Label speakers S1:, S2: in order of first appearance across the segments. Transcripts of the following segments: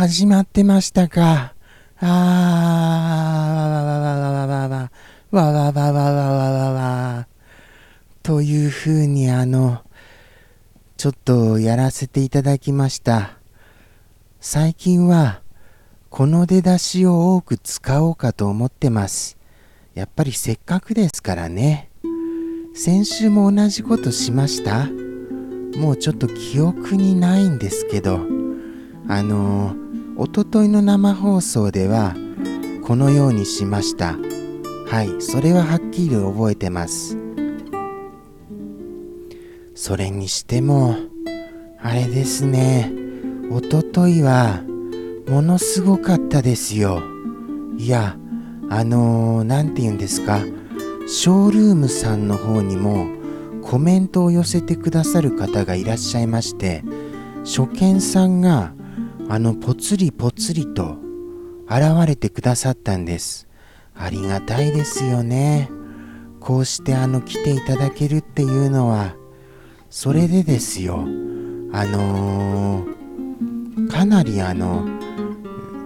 S1: 始まってましたか。ああ、わわわわわわわわ、わわわわわわわわ。というふうにあの、ちょっとやらせていただきました。最近は、この出だしを多く使おうかと思ってます。やっぱりせっかくですからね。先週も同じことしましたもうちょっと記憶にないんですけど。あのおとといの生放送ではこのようにしました。はいそれははっきり覚えてます。それにしてもあれですね。おとといはものすごかったですよ。いやあの何、て言うんですか。ショールームさんの方にもコメントを寄せてくださる方がいらっしゃいまして初見さんがあのぽつりぽつりと現れてくださったんです。ありがたいですよね。こうしてあの来ていただけるっていうのはそれでですよ。あのー、かなりあの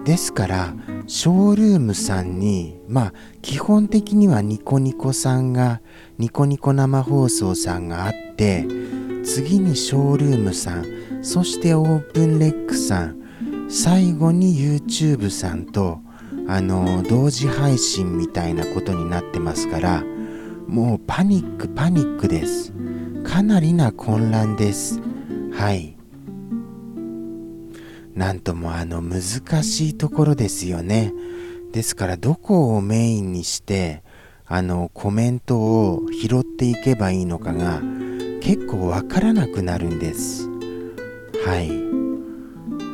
S1: ですからショールームさんにまあ基本的にはニコニコさんがニコニコ生放送さんがあって次にショールームさんそしてオープンレックさん最後に YouTube さんとあの同時配信みたいなことになってますからもうパニックパニックです。かなりな混乱です。はい。なんともあの難しいところですよね。ですからどこをメインにしてあのコメントを拾っていけばいいのかが結構わからなくなるんです。はい。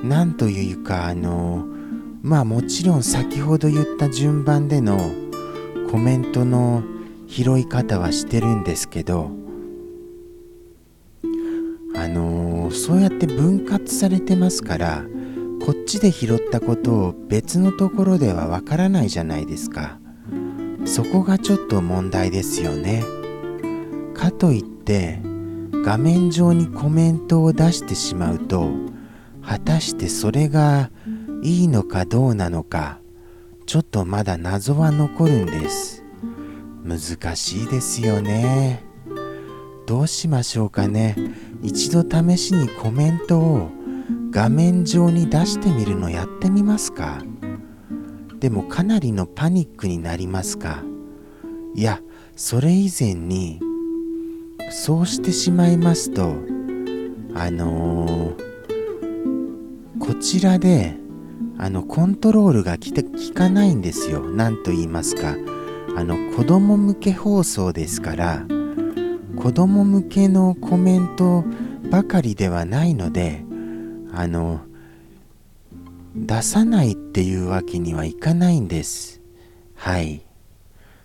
S1: なんというかあのまあもちろん先ほど言った順番でのコメントの拾い方はしてるんですけどあのそうやって分割されてますからこっちで拾ったことを別のところではわからないじゃないですか。そこがちょっと問題ですよね。かといって画面上にコメントを出してしまうと果たしてそれがいいのかどうなのかちょっとまだ謎は残るんです。難しいですよね。どうしましょうかね。一度試しにコメントを画面上に出してみるのやってみますか。でもかなりのパニックになりますか。いやそれ以前にそうしてしまいますとあのーこちらであのコントロールがきて効かないんですよ。何と言いますか。あの子供向け放送ですから子供向けのコメントばかりではないのであの出さないっていうわけにはいかないんです。はい。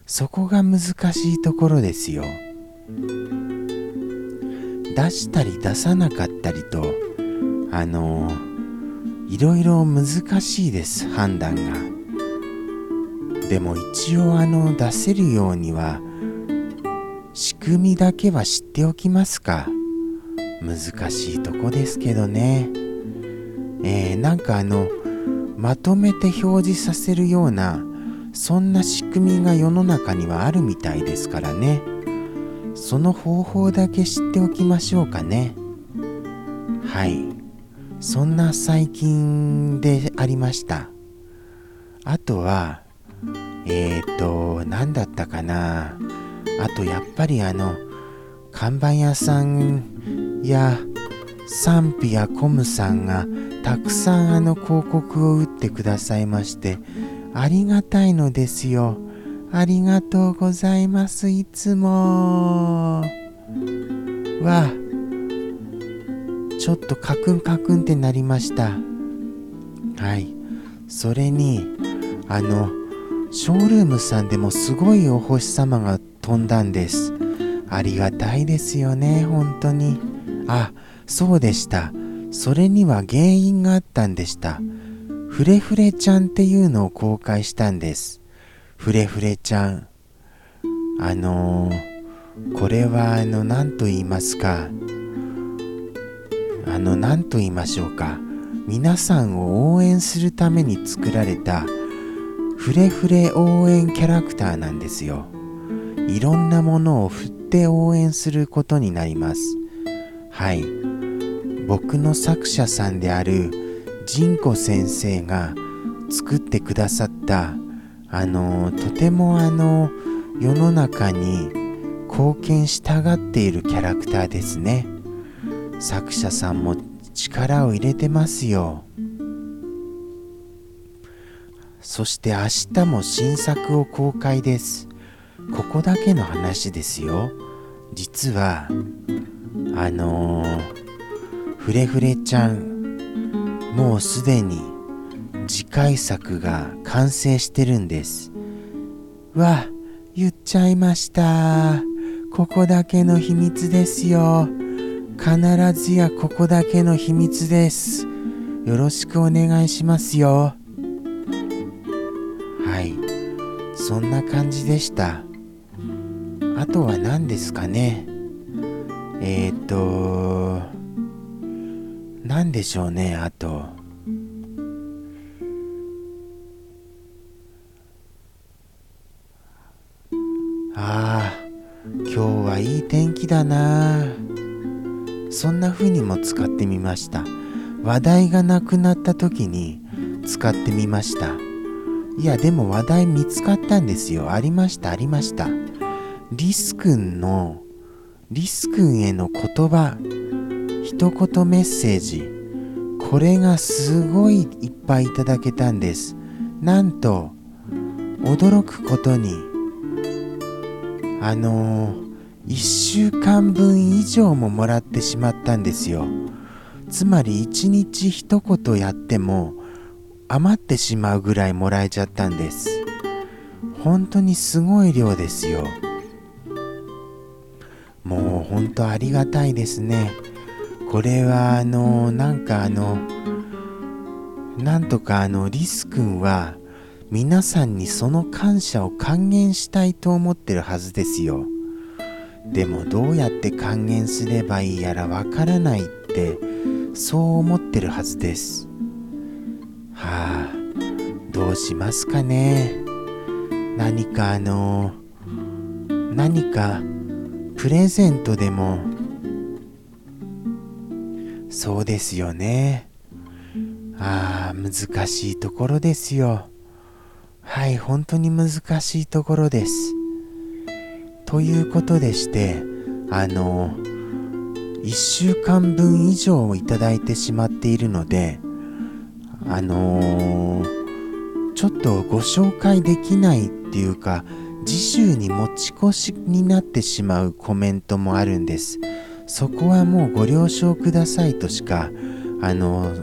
S1: そこが難しいところですよ。出したり出さなかったりとあのいろいろ難しいです判断が。でも一応あの出せるようには仕組みだけは知っておきますか？難しいとこですけどね。えー、なんかあのまとめて表示させるようなそんな仕組みが世の中にはあるみたいですからね。その方法だけ知っておきましょうかね。はい。そんな最近でありました。あとはえっ、ー、と何だったかな。あとやっぱりあの看板屋さんや賛否やコムさんがたくさんあの広告を打ってくださいましてありがたいのですよ。ありがとうございます。いつも。わちょっとカクンカクンってなりました。はい。それにあのショールームさんでもすごいお星様が飛んだんです。ありがたいですよね本当に。あそうでした。それには原因があったんでした。フレフレちゃんっていうのを公開したんです。フレフレちゃん。あのー、これはあの何と言いますか。あの何と言いましょうか。皆さんを応援するために作られたフレフレ応援キャラクターなんですよ。いろんなものを振って応援することになります。はい。僕の作者さんであるジンコ先生が作ってくださったあのとてもあの世の中に貢献したがっているキャラクターですね。作者さんも力を入れてますよ。そして明日も新作を公開です。ここだけの話ですよ。実はあのー、フレフレちゃんもうすでに次回作が完成してるんです。わ言っちゃいました。ここだけの秘密ですよ。必ずやここだけの秘密です。よろしくお願いしますよ。はい。そんな感じでした。あとは何ですかね。えっ、と何でしょうねあと。ああ今日はいい天気だなあそんな風にも使ってみました。話題がなくなった時に使ってみました。いやでも話題見つかったんですよ。ありましたありました。リス君のリス君への言葉一言メッセージ。これがすごいいっぱいいただけたんです。なんと驚くことにあのー、1週間分以上ももらってしまったんですよ。つまり1日一言やっても余ってしまうぐらいもらえちゃったんです。本当にすごい量ですよ。もう本当ありがたいですね。これはあのなんかあのなんとかあのリス君は皆さんにその感謝を還元したいと思ってるはずですよ。でもどうやって還元すればいいやらわからないってそう思ってるはずです。はあどうしますかね。何かあの何かプレゼントでも。そうですよね。ああ難しいところですよ。はい本当に難しいところです。ということでしてあの1週間分以上いただいてしまっているのであのー、ちょっとご紹介できないっていうか次週に持ち越しになってしまうコメントもあるんです。そこはもうご了承くださいとしかあの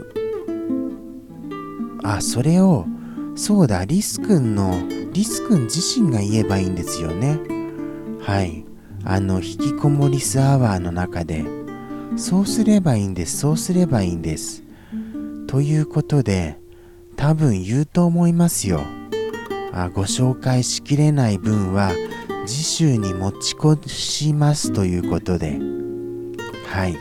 S1: あそれをそうだリス君のリス君自身が言えばいいんですよね。はい。あの引きこもりスアワーの中でそうすればいいんですそうすればいいんです。ということで多分言うと思いますよ。あご紹介しきれない分は次週に持ち越しますということで。はい。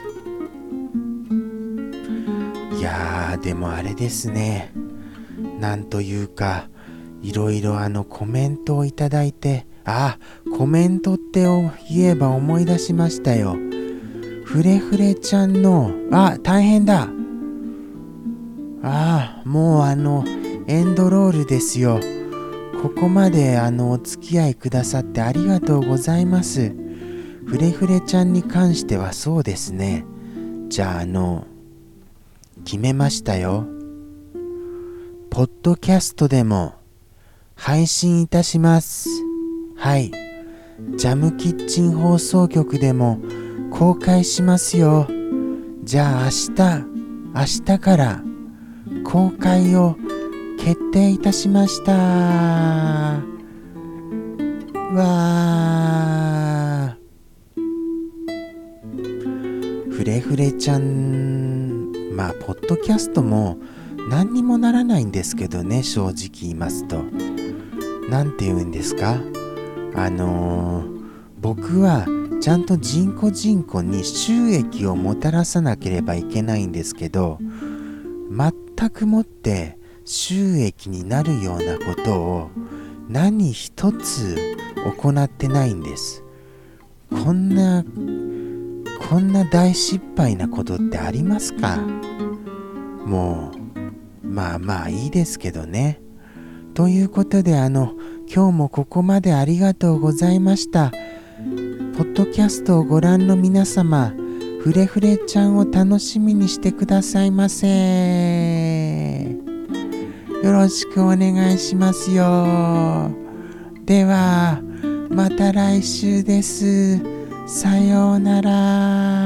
S1: いやーでもあれですね。なんというかいろいろあのコメントをいただいてあコメントって言えば思い出しましたよフレフレちゃんのあ大変だああもうあのエンドロールですよここまであのお付き合いくださってありがとうございます。フレフレちゃんに関してはそうですね。じゃああの、決めましたよ。ポッドキャストでも配信いたします。はい。ジャムキッチン放送局でも公開しますよ。じゃあ明日、明日から公開を決定いたしましたわフレフレちゃんまあポッドキャストも何にもならないんですけどね正直言いますと何て言うんですか？あのー、僕はちゃんと人工人口に収益をもたらさなければいけないんですけど全くもって収益になるようなことを何一つ行ってないんです。こんなこんな大失敗なことってありますか？もうまあまあいいですけどね。ということであの今日もここまでありがとうございました。ポッドキャストをご覧の皆様フレフレちゃんを楽しみにしてくださいませ。よろしくお願いしますよ。ではまた来週です。さようなら。